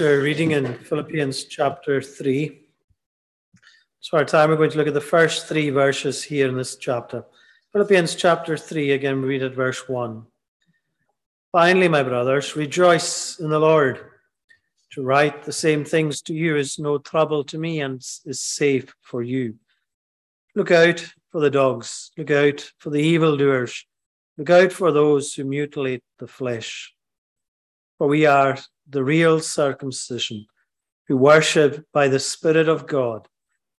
We're reading in Philippians chapter 3. So, our time we're going to look at the first three verses here in this chapter. Philippians chapter 3, again, we read at verse 1. Finally, my brothers, rejoice in the Lord. To write the same things to you is no trouble to me and is safe for you. Look out for the dogs, look out for the evildoers, look out for those who mutilate the flesh. For we are the real circumcision, who worship by the Spirit of God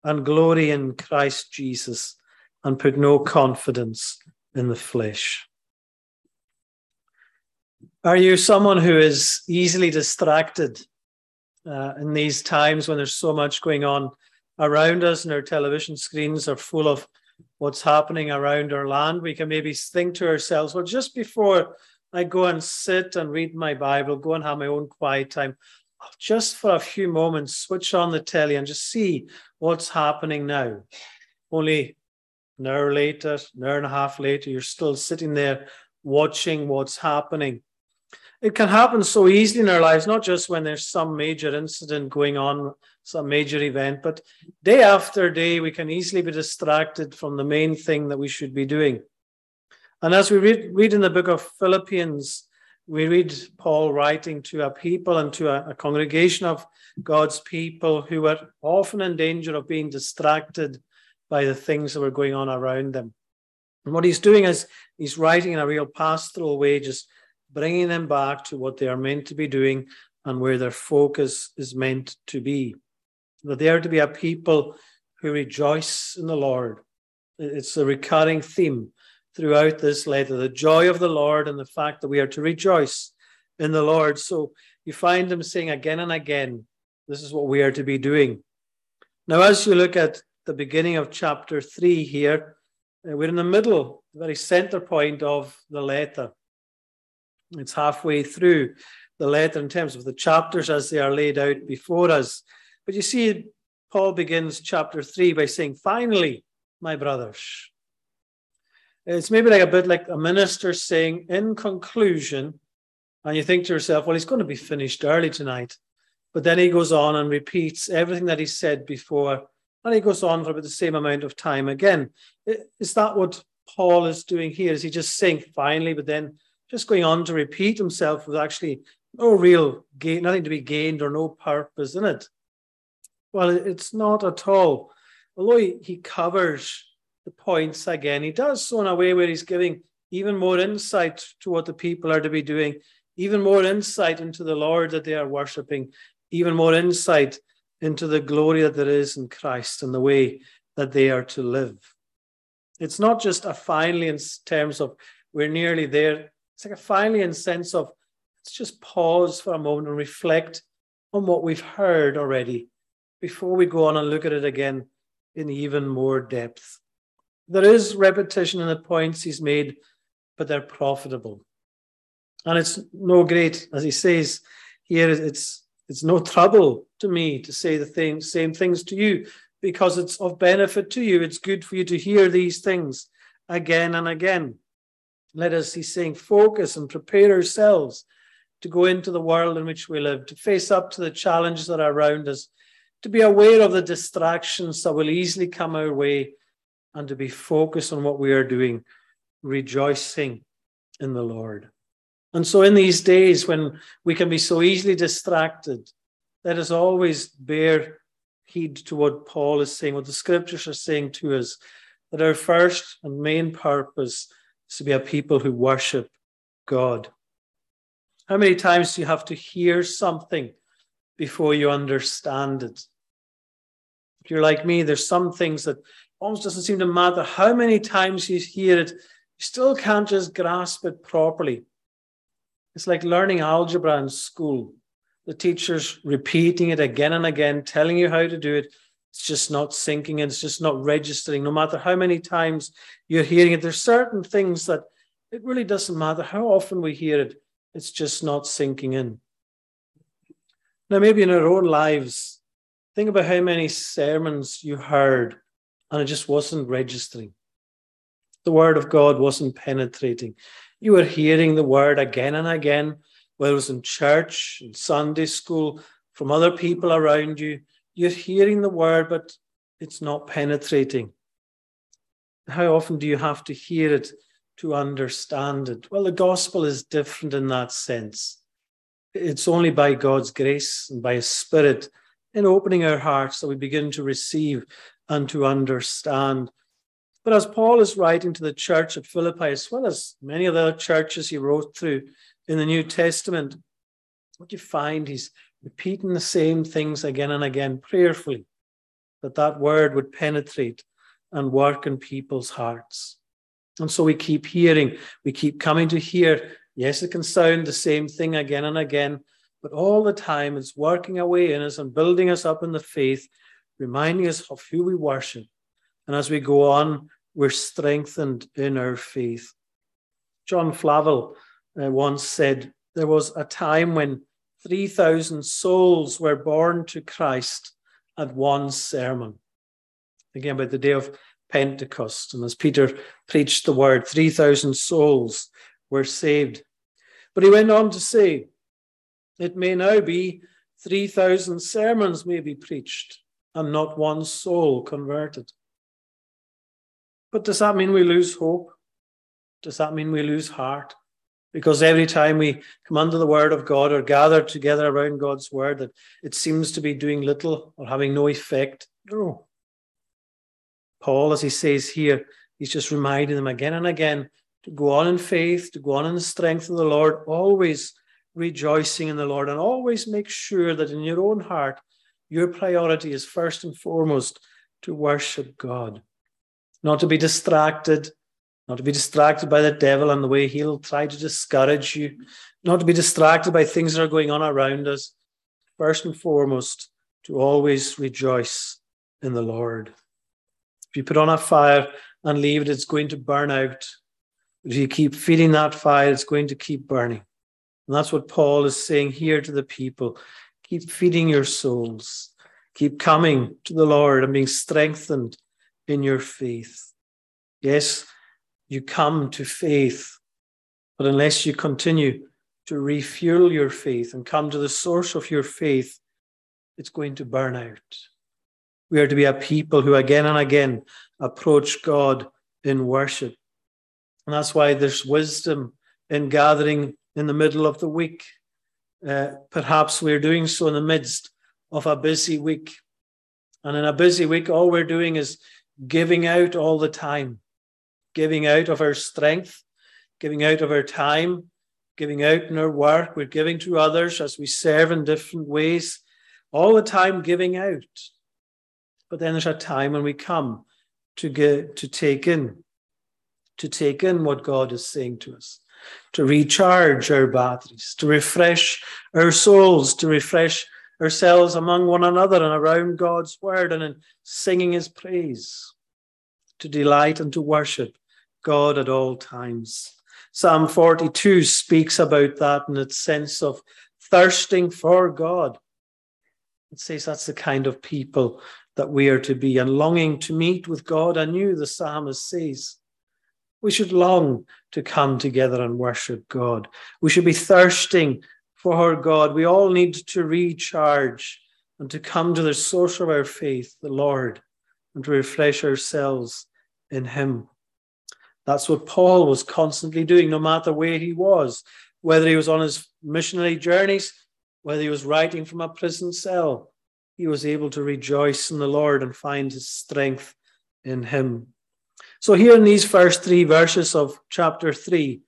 and glory in Christ Jesus and put no confidence in the flesh. Are you someone who is easily distracted uh, in these times when there's so much going on around us and our television screens are full of what's happening around our land? We can maybe think to ourselves, well, just before I go and sit and read my Bible, go and have my own quiet time, just for a few moments, switch on the telly and just see what's happening now. Only an hour later, an hour and a half later, you're still sitting there watching what's happening. It can happen so easily in our lives, not just when there's some major incident going on, some major event, but day after day, we can easily be distracted from the main thing that we should be doing. And as we read, read in the book of Philippians, we read Paul writing to a people and to a, a congregation of God's people who were often in danger of being distracted by the things that were going on around them. And what he's doing is he's writing in a real pastoral way, just bringing them back to what they are meant to be doing and where their focus is meant to be. That they are to be a people who rejoice in the Lord. It's a recurring theme throughout this letter the joy of the Lord and the fact that we are to rejoice in the Lord. So you find him saying again and again, this is what we are to be doing. Now, as you look at the beginning of chapter 3 here, uh, we're in the middle, the very center point of the letter. It's halfway through the letter in terms of the chapters as they are laid out before us. But you see, Paul begins chapter 3 by saying, Finally, my brothers, it's maybe like a bit like a minister saying, in conclusion, and you think to yourself, well, he's going to be finished early tonight. But then he goes on and repeats everything that he said before, and he goes on for about the same amount of time again. Is that what Paul is doing here? Is he just saying finally, but then just going on to repeat himself with actually no real gain, nothing to be gained or no purpose in it? Well, it's not at all. Although he, he covers the points again. He does so in a way where he's giving even more insight to what the people are to be doing, even more insight into the Lord that they are worshiping, even more insight into the glory that there is in Christ and the way that they are to live. It's not just a finally in terms of we're nearly there. It's like a finally in sense of let's just pause for a moment and reflect on what we've heard already before we go on and look at it again in even more depth. There is repetition in the points he's made, but they're profitable. And it's no great, as he says here, it's it's no trouble to me to say the thing, same things to you because it's of benefit to you. It's good for you to hear these things again and again. Let us, he's saying, focus and prepare ourselves to go into the world in which we live, to face up to the challenges that are around us, to be aware of the distractions that will easily come our way, and to be focused on what we are doing, rejoicing in the Lord. And so, in these days when we can be so easily distracted, let us always bear heed to what Paul is saying, what the scriptures are saying to us, that our first and main purpose is to be a people who worship God. How many times do you have to hear something before you understand it? If you're like me, there's some things that almost doesn't seem to matter how many times you hear it, you still can't just grasp it properly. It's like learning algebra in school. The teacher's repeating it again and again, telling you how to do it. It's just not sinking in, it's just not registering. No matter how many times you're hearing it, there's certain things that it really doesn't matter how often we hear it, it's just not sinking in. Now, maybe in our own lives, think about how many sermons you heard and it just wasn't registering. The word of God wasn't penetrating. You were hearing the word again and again, whether it was in church, in Sunday school, from other people around you. You're hearing the word, but it's not penetrating. How often do you have to hear it to understand it? Well, the gospel is different in that sense. It's only by God's grace and by His Spirit in opening our hearts that we begin to receive and to understand. But as Paul is writing to the church at Philippi, as well as many of the other churches he wrote through in the New Testament, what you find he's repeating the same things again and again prayerfully, that that word would penetrate and work in people's hearts. And so we keep hearing, we keep coming to hear. Yes, it can sound the same thing again and again, but all the time it's working away in us and building us up in the faith, reminding us of who we worship. And as we go on, we're strengthened in our faith. John Flavel uh, once said there was a time when 3,000 souls were born to Christ at one sermon. Again, by the day of Pentecost. And as Peter preached the word, 3,000 souls were saved. But he went on to say, it may now be 3,000 sermons may be preached and not one soul converted. But does that mean we lose hope? Does that mean we lose heart? Because every time we come under the word of God or gather together around God's word, that it seems to be doing little or having no effect. No. Paul, as he says here, he's just reminding them again and again to go on in faith, to go on in the strength of the Lord, always rejoicing in the Lord, and always make sure that in your own heart, your priority is first and foremost to worship God, not to be distracted not to be distracted by the devil and the way he'll try to discourage you, not to be distracted by things that are going on around us. First and foremost, to always rejoice in the Lord. If you put on a fire and leave it, it's going to burn out. If you keep feeding that fire, it's going to keep burning. And that's what Paul is saying here to the people. Keep feeding your souls. Keep coming to the Lord and being strengthened in your faith. Yes, you come to faith. But unless you continue to refuel your faith and come to the source of your faith, it's going to burn out. We are to be a people who again and again approach God in worship. And that's why there's wisdom in gathering in the middle of the week. Uh, perhaps we're doing so in the midst of a busy week. And in a busy week, all we're doing is giving out all the time giving out of our strength, giving out of our time, giving out in our work. We're giving to others as we serve in different ways, all the time giving out. But then there's a time when we come to get to take in, to take in what God is saying to us, to recharge our batteries, to refresh our souls, to refresh ourselves among one another and around God's word and in singing his praise, to delight and to worship God at all times. Psalm 42 speaks about that in its sense of thirsting for God. It says that's the kind of people that we are to be and longing to meet with God anew, the psalmist says. We should long to come together and worship God. We should be thirsting for God. We all need to recharge and to come to the source of our faith, the Lord, and to refresh ourselves in Him. That's what Paul was constantly doing, no matter where he was, whether he was on his missionary journeys, whether he was writing from a prison cell. He was able to rejoice in the Lord and find his strength in him. So, here in these first three verses of chapter three,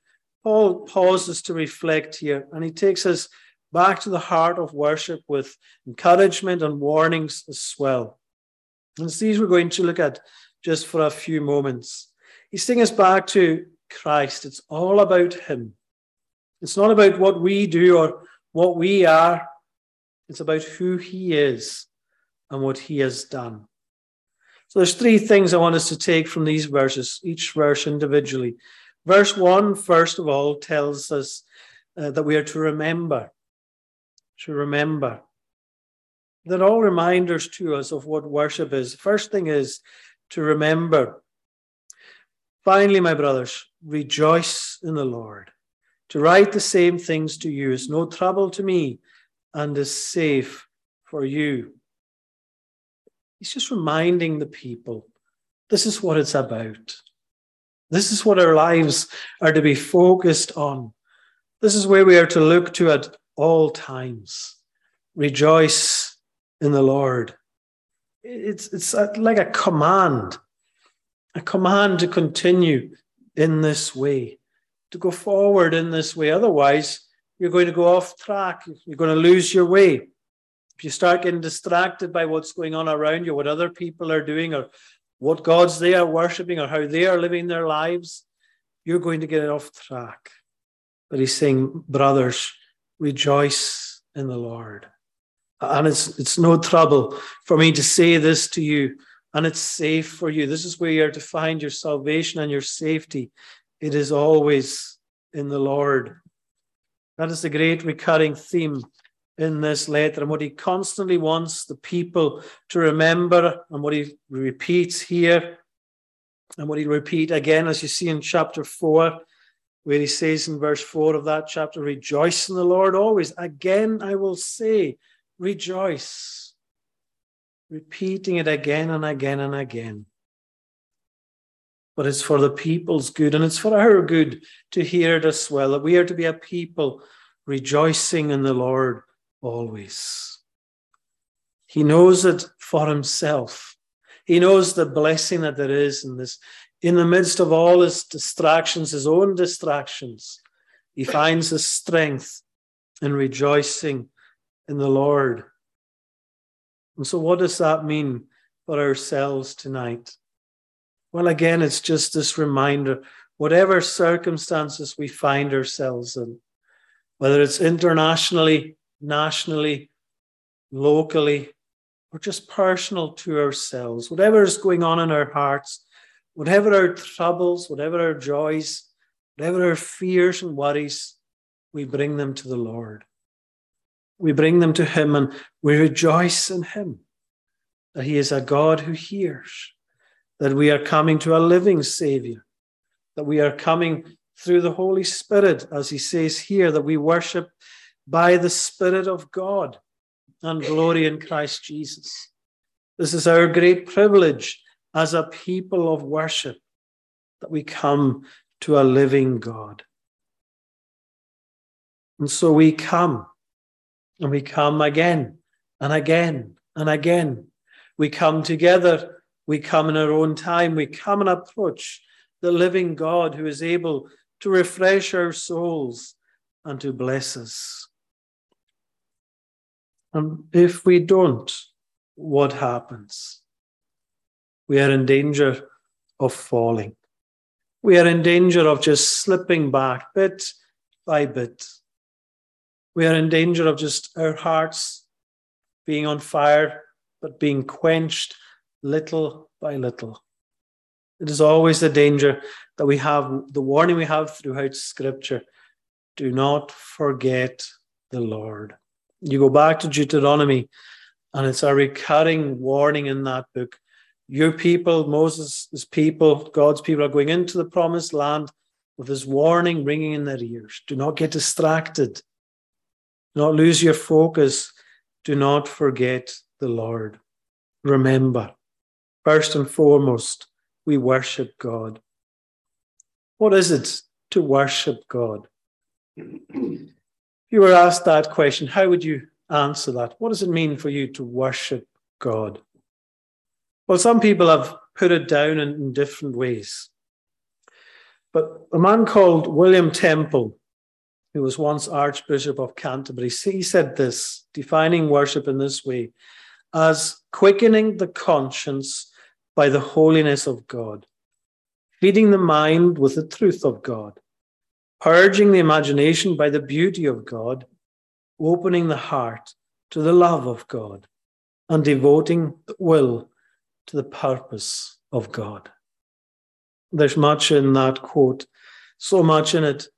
Paul pauses to reflect here and he takes us back to the heart of worship with encouragement and warnings as well. And these we're going to look at just for a few moments. He's taking us back to Christ. It's all about Him. It's not about what we do or what we are, it's about who He is and what He has done. So there's three things I want us to take from these verses, each verse individually. Verse one, first of all, tells us uh, that we are to remember. To remember. They're all reminders to us of what worship is. First thing is to remember. Finally, my brothers, rejoice in the Lord. To write the same things to you is no trouble to me and is safe for you. He's just reminding the people this is what it's about. This is what our lives are to be focused on. This is where we are to look to at all times. Rejoice in the Lord. It's, it's like a command, a command to continue in this way, to go forward in this way. Otherwise, you're going to go off track. You're going to lose your way. If you start getting distracted by what's going on around you, what other people are doing, or what gods they are worshiping, or how they are living their lives, you're going to get off track. But he's saying, brothers, rejoice in the Lord. And it's, it's no trouble for me to say this to you, and it's safe for you. This is where you're to find your salvation and your safety. It is always in the Lord. That is the great recurring theme in this letter and what he constantly wants the people to remember and what he repeats here and what he repeat again as you see in chapter 4 where he says in verse 4 of that chapter rejoice in the lord always. Again i will say rejoice. Repeating it again and again and again. But it's for the people's good and it's for our good to hear it as well that we are to be a people rejoicing in the lord always. He knows it for himself. He knows the blessing that there is in this. In the midst of all his distractions, his own distractions, he finds his strength in rejoicing in the Lord. And so, what does that mean for ourselves tonight? Well, again, it's just this reminder whatever circumstances we find ourselves in, whether it's internationally nationally, locally, or just personal to ourselves, whatever is going on in our hearts, whatever our troubles, whatever our joys, whatever our fears and worries, we bring them to the Lord. We bring them to Him and we rejoice in Him that He is a God who hears, that we are coming to a living Savior, that we are coming through the Holy Spirit, as He says here, that we worship by the Spirit of God and glory in Christ Jesus. This is our great privilege as a people of worship that we come to a living God. And so we come, and we come again and again and again. We come together, we come in our own time, we come and approach the living God who is able to refresh our souls and to bless us. And if we don't, what happens? We are in danger of falling. We are in danger of just slipping back bit by bit. We are in danger of just our hearts being on fire, but being quenched little by little. It is always the danger that we have, the warning we have throughout Scripture do not forget the Lord. You go back to Deuteronomy, and it's a recurring warning in that book. Your people, Moses' people, God's people are going into the promised land with this warning ringing in their ears. Do not get distracted. Do not lose your focus. Do not forget the Lord. Remember, first and foremost, we worship God. What is it to worship God? you were asked that question, how would you answer that? What does it mean for you to worship God? Well, some people have put it down in, in different ways. But a man called William Temple, who was once Archbishop of Canterbury, he said this, defining worship in this way as quickening the conscience by the holiness of God, feeding the mind with the truth of God, purging the imagination by the beauty of God, opening the heart to the love of God, and devoting the will to the purpose of God. There's much in that quote, so much in it.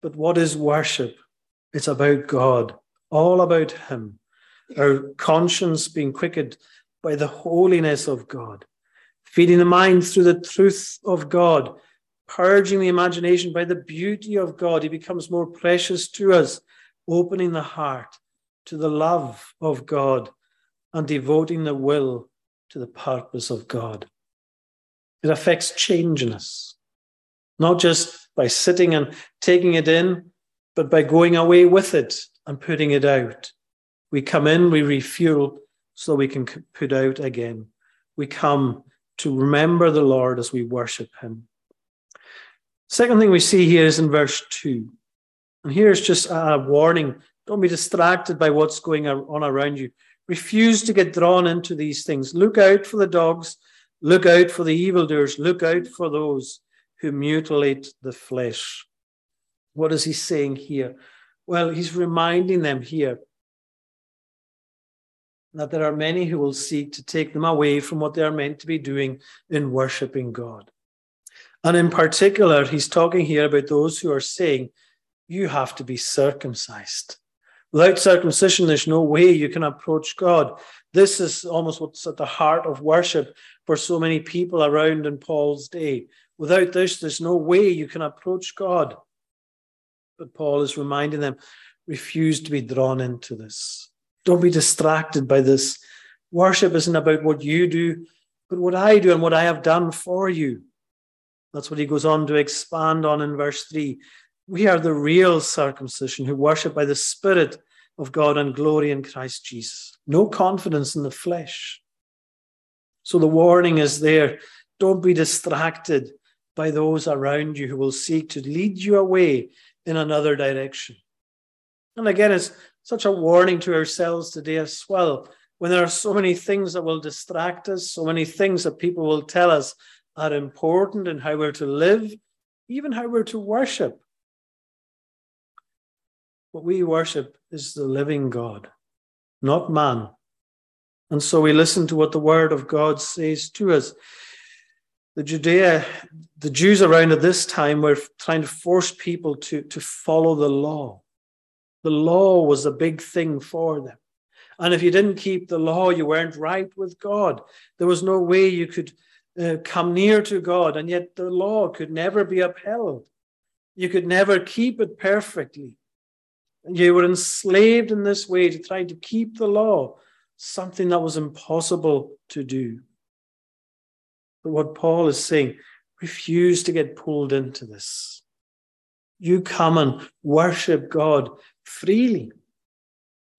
But what is worship? It's about God, all about Him, our conscience being quickened by the holiness of God, feeding the mind through the truth of God, purging the imagination by the beauty of God. He becomes more precious to us, opening the heart to the love of God and devoting the will to the purpose of God. It affects change in us, not just by sitting and taking it in, but by going away with it and putting it out. We come in, we refuel so we can put out again. We come to remember the Lord as we worship Him. Second thing we see here is in verse 2. And here's just a warning don't be distracted by what's going on around you. Refuse to get drawn into these things. Look out for the dogs. Look out for the evildoers. Look out for those who mutilate the flesh. What is he saying here? Well, he's reminding them here that there are many who will seek to take them away from what they are meant to be doing in worshiping God. And in particular, he's talking here about those who are saying, You have to be circumcised. Without circumcision, there's no way you can approach God. This is almost what's at the heart of worship for so many people around in Paul's day. Without this, there's no way you can approach God. But Paul is reminding them refuse to be drawn into this. Don't be distracted by this. Worship isn't about what you do, but what I do and what I have done for you. That's what he goes on to expand on in verse 3. We are the real circumcision who worship by the Spirit of God and glory in Christ Jesus. No confidence in the flesh. So the warning is there. Don't be distracted by those around you who will seek to lead you away in another direction. And again, it's such a warning to ourselves today as well. When there are so many things that will distract us, so many things that people will tell us are important in how we're to live, even how we're to worship. What we worship is the living God, not man. And so we listen to what the word of God says to us. The Judea, the Jews around at this time were trying to force people to, to follow the law. The law was a big thing for them. And if you didn't keep the law, you weren't right with God. There was no way you could uh, come near to God, and yet the law could never be upheld. You could never keep it perfectly. And you were enslaved in this way to try to keep the law, something that was impossible to do. But what Paul is saying, refuse to get pulled into this. You come and worship God freely,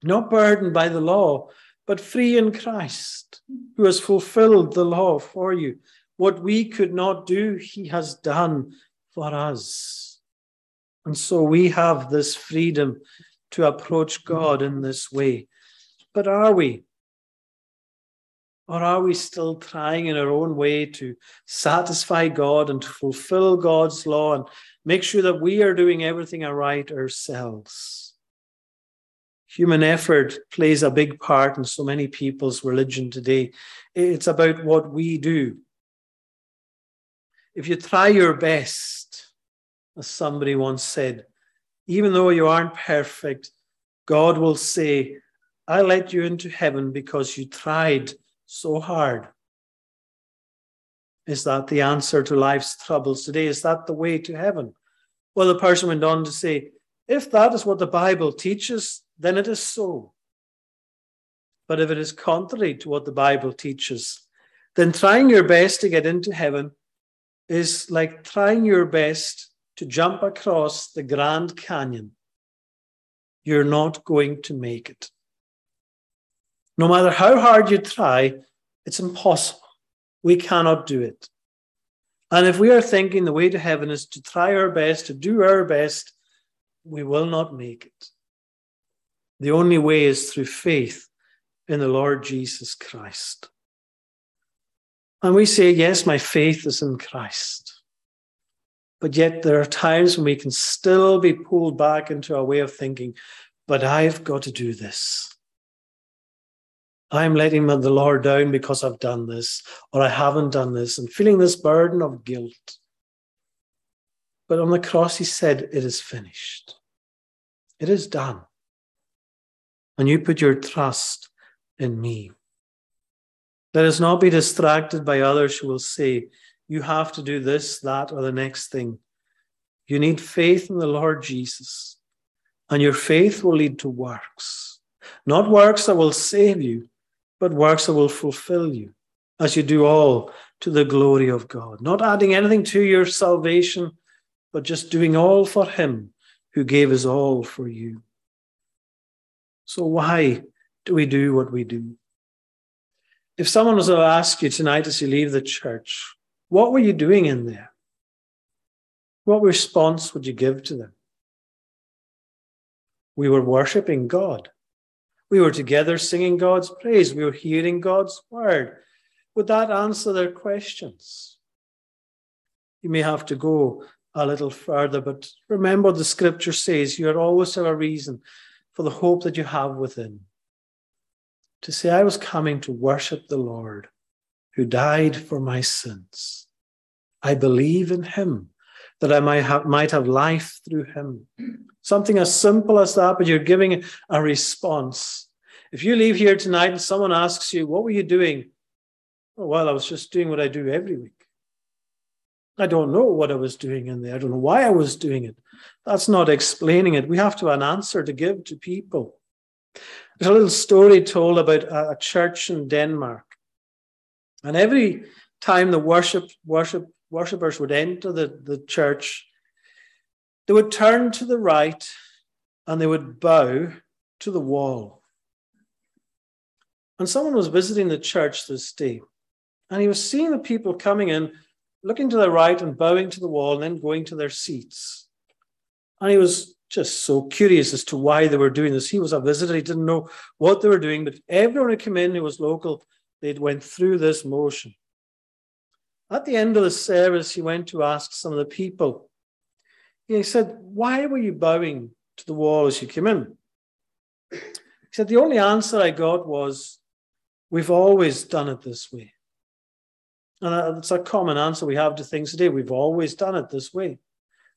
not burdened by the law, but free in Christ, who has fulfilled the law for you. What we could not do, he has done for us. And so we have this freedom to approach God in this way. But are we? Or are we still trying in our own way to satisfy God and to fulfill God's law and make sure that we are doing everything right ourselves? Human effort plays a big part in so many people's religion today. It's about what we do. If you try your best, as somebody once said, even though you aren't perfect, God will say, I let you into heaven because you tried so hard. Is that the answer to life's troubles today? Is that the way to heaven? Well, the person went on to say, if that is what the Bible teaches, then it is so. But if it is contrary to what the Bible teaches, then trying your best to get into heaven is like trying your best to jump across the Grand Canyon, you're not going to make it. No matter how hard you try, it's impossible. We cannot do it. And if we are thinking the way to heaven is to try our best, to do our best, we will not make it. The only way is through faith in the Lord Jesus Christ. And we say, Yes, my faith is in Christ. But yet, there are times when we can still be pulled back into our way of thinking, but I've got to do this. I'm letting the Lord down because I've done this, or I haven't done this, and feeling this burden of guilt. But on the cross, he said, It is finished. It is done. And you put your trust in me. Let us not be distracted by others who will say, you have to do this, that, or the next thing. You need faith in the Lord Jesus, and your faith will lead to works. Not works that will save you, but works that will fulfill you as you do all to the glory of God, not adding anything to your salvation, but just doing all for Him who gave us all for you. So, why do we do what we do? If someone was to ask you tonight as you leave the church, what were you doing in there? What response would you give to them? We were worshiping God. We were together singing God's praise. We were hearing God's word. Would that answer their questions? You may have to go a little further, but remember the scripture says you always have a reason for the hope that you have within. To say, I was coming to worship the Lord who died for my sins. I believe in him that I might have, might have life through him. Something as simple as that, but you're giving a response. If you leave here tonight and someone asks you, What were you doing? Oh, well, I was just doing what I do every week. I don't know what I was doing in there. I don't know why I was doing it. That's not explaining it. We have to have an answer to give to people. There's a little story told about a church in Denmark. And every time the worship, worship, worshippers would enter the, the church, they would turn to the right and they would bow to the wall. And someone was visiting the church this day, and he was seeing the people coming in, looking to the right and bowing to the wall, and then going to their seats. And he was just so curious as to why they were doing this. He was a visitor, he didn't know what they were doing, but everyone who came in who was local, they'd went through this motion. At the end of the service, he went to ask some of the people. He said, Why were you bowing to the wall as you came in? He said, The only answer I got was, We've always done it this way. And uh, it's a common answer we have to things today. We've always done it this way.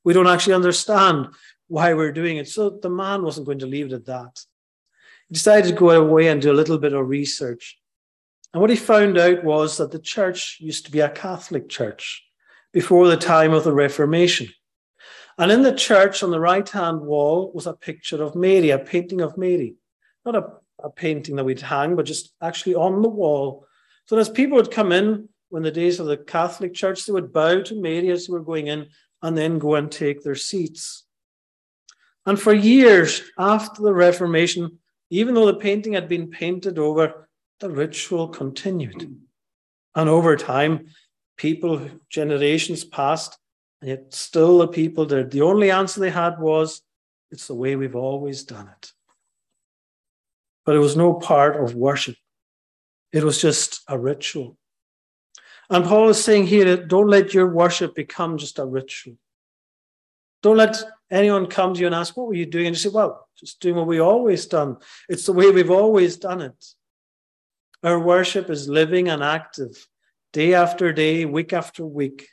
We don't actually understand why we're doing it. So the man wasn't going to leave it at that. He decided to go away and do a little bit of research. And what he found out was that the church used to be a Catholic church before the time of the Reformation. And in the church on the right hand wall was a picture of Mary, a painting of Mary. Not a, a painting that we'd hang, but just actually on the wall. So as people would come in when the days of the Catholic Church, they would bow to Mary as they were going in and then go and take their seats. And for years after the Reformation, even though the painting had been painted over, the ritual continued. And over time, people, generations passed, and yet still the people did. The only answer they had was, it's the way we've always done it. But it was no part of worship, it was just a ritual. And Paul is saying here that don't let your worship become just a ritual. Don't let anyone come to you and ask, What were you doing? And you say, Well, just doing what we always done. It's the way we've always done it. Our worship is living and active, day after day, week after week.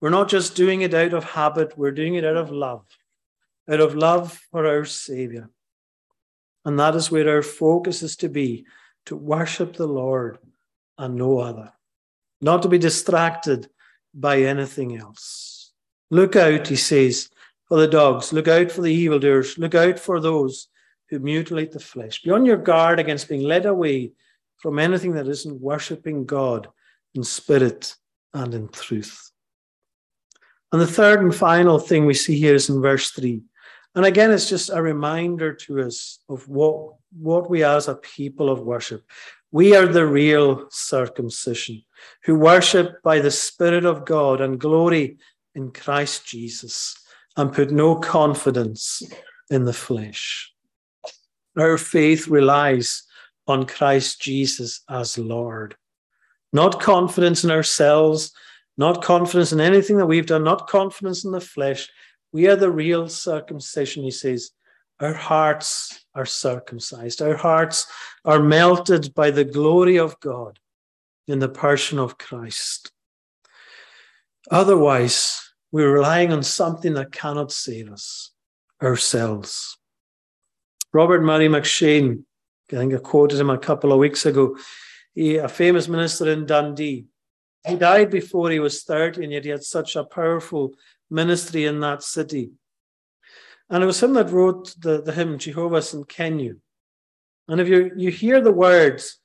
We're not just doing it out of habit, we're doing it out of love, out of love for our Savior. And that is where our focus is to be to worship the Lord and no other not to be distracted by anything else. Look out, he says, for the dogs. Look out for the evildoers. Look out for those who mutilate the flesh. Be on your guard against being led away from anything that isn't worshipping God in spirit and in truth. And the third and final thing we see here is in verse 3. And again, it's just a reminder to us of what, what we as a people of worship. We are the real circumcision who worship by the Spirit of God and glory in Christ Jesus and put no confidence in the flesh. Our faith relies on Christ Jesus as Lord. Not confidence in ourselves, not confidence in anything that we've done, not confidence in the flesh. We are the real circumcision, he says. Our hearts are circumcised. Our hearts are melted by the glory of God in the person of Christ. Otherwise, we're relying on something that cannot save us ourselves. Robert Murray M'Cheyne, I think I quoted him a couple of weeks ago, he, a famous minister in Dundee. He died before he was 30, and yet he had such a powerful ministry in that city. And it was him that wrote the, the hymn, Jehovah Tsidkenu. And if you, you hear the words,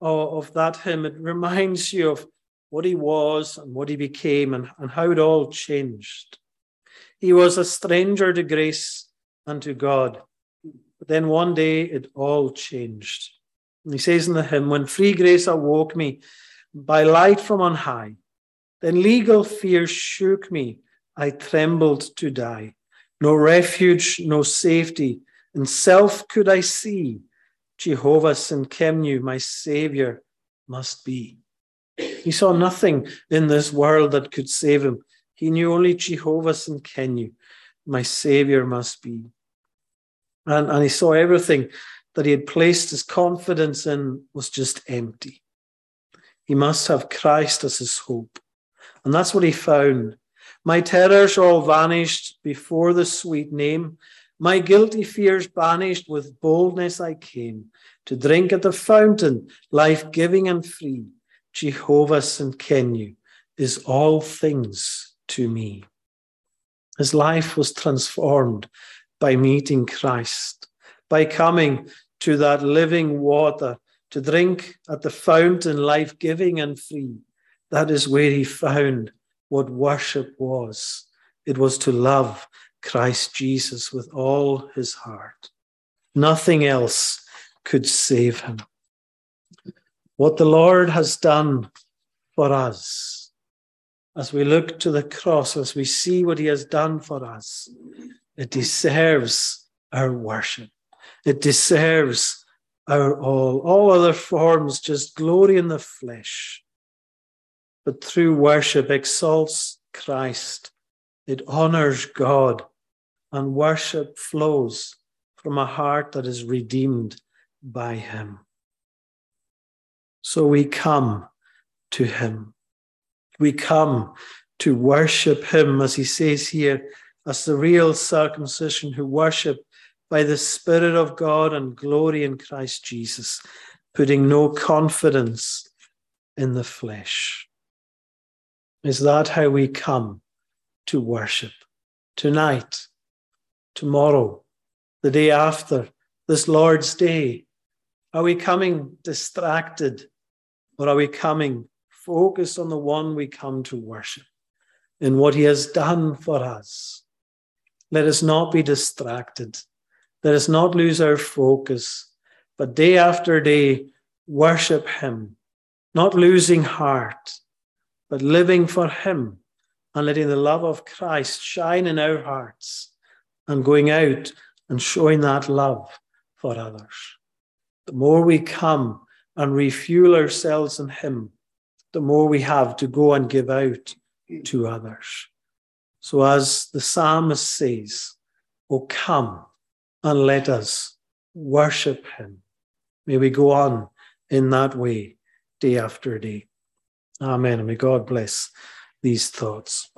of that hymn, it reminds you of what he was and what he became and, and how it all changed. He was a stranger to grace and to God. But then one day it all changed. And he says in the hymn, When free grace awoke me by light from on high, then legal fear shook me, I trembled to die. No refuge, no safety, in self could I see. Jehovah Tsidkenu, my Saviour, must be. He saw nothing in this world that could save him. He knew only Jehovah Tsidkenu, my Saviour must be. And, and he saw everything that he had placed his confidence in was just empty. He must have Christ as his hope. And that's what he found. My terrors all vanished before the sweet name. My guilty fears banished, with boldness I came to drink at the fountain, life giving and free. Jehovah Tsidkenu is all things to me. His life was transformed by meeting Christ, by coming to that living water to drink at the fountain, life giving and free. That is where he found what worship was. It was to love Christ Jesus with all his heart. Nothing else could save him. What the Lord has done for us, as we look to the cross, as we see what he has done for us, it deserves our worship. It deserves our all. All other forms just glory in the flesh. But through worship exalts Christ. It honors God. And worship flows from a heart that is redeemed by Him. So we come to Him. We come to worship Him, as He says here, as the real circumcision who worship by the Spirit of God and glory in Christ Jesus, putting no confidence in the flesh. Is that how we come to worship? Tonight, tomorrow, the day after, this Lord's Day? Are we coming distracted or are we coming focused on the one we come to worship in what he has done for us? Let us not be distracted. Let us not lose our focus, but day after day, worship him, not losing heart, but living for him and letting the love of Christ shine in our hearts and going out and showing that love for others. The more we come and refuel ourselves in Him, the more we have to go and give out to others. So, as the psalmist says, Oh, come and let us worship Him. May we go on in that way day after day. Amen. And may God bless these thoughts.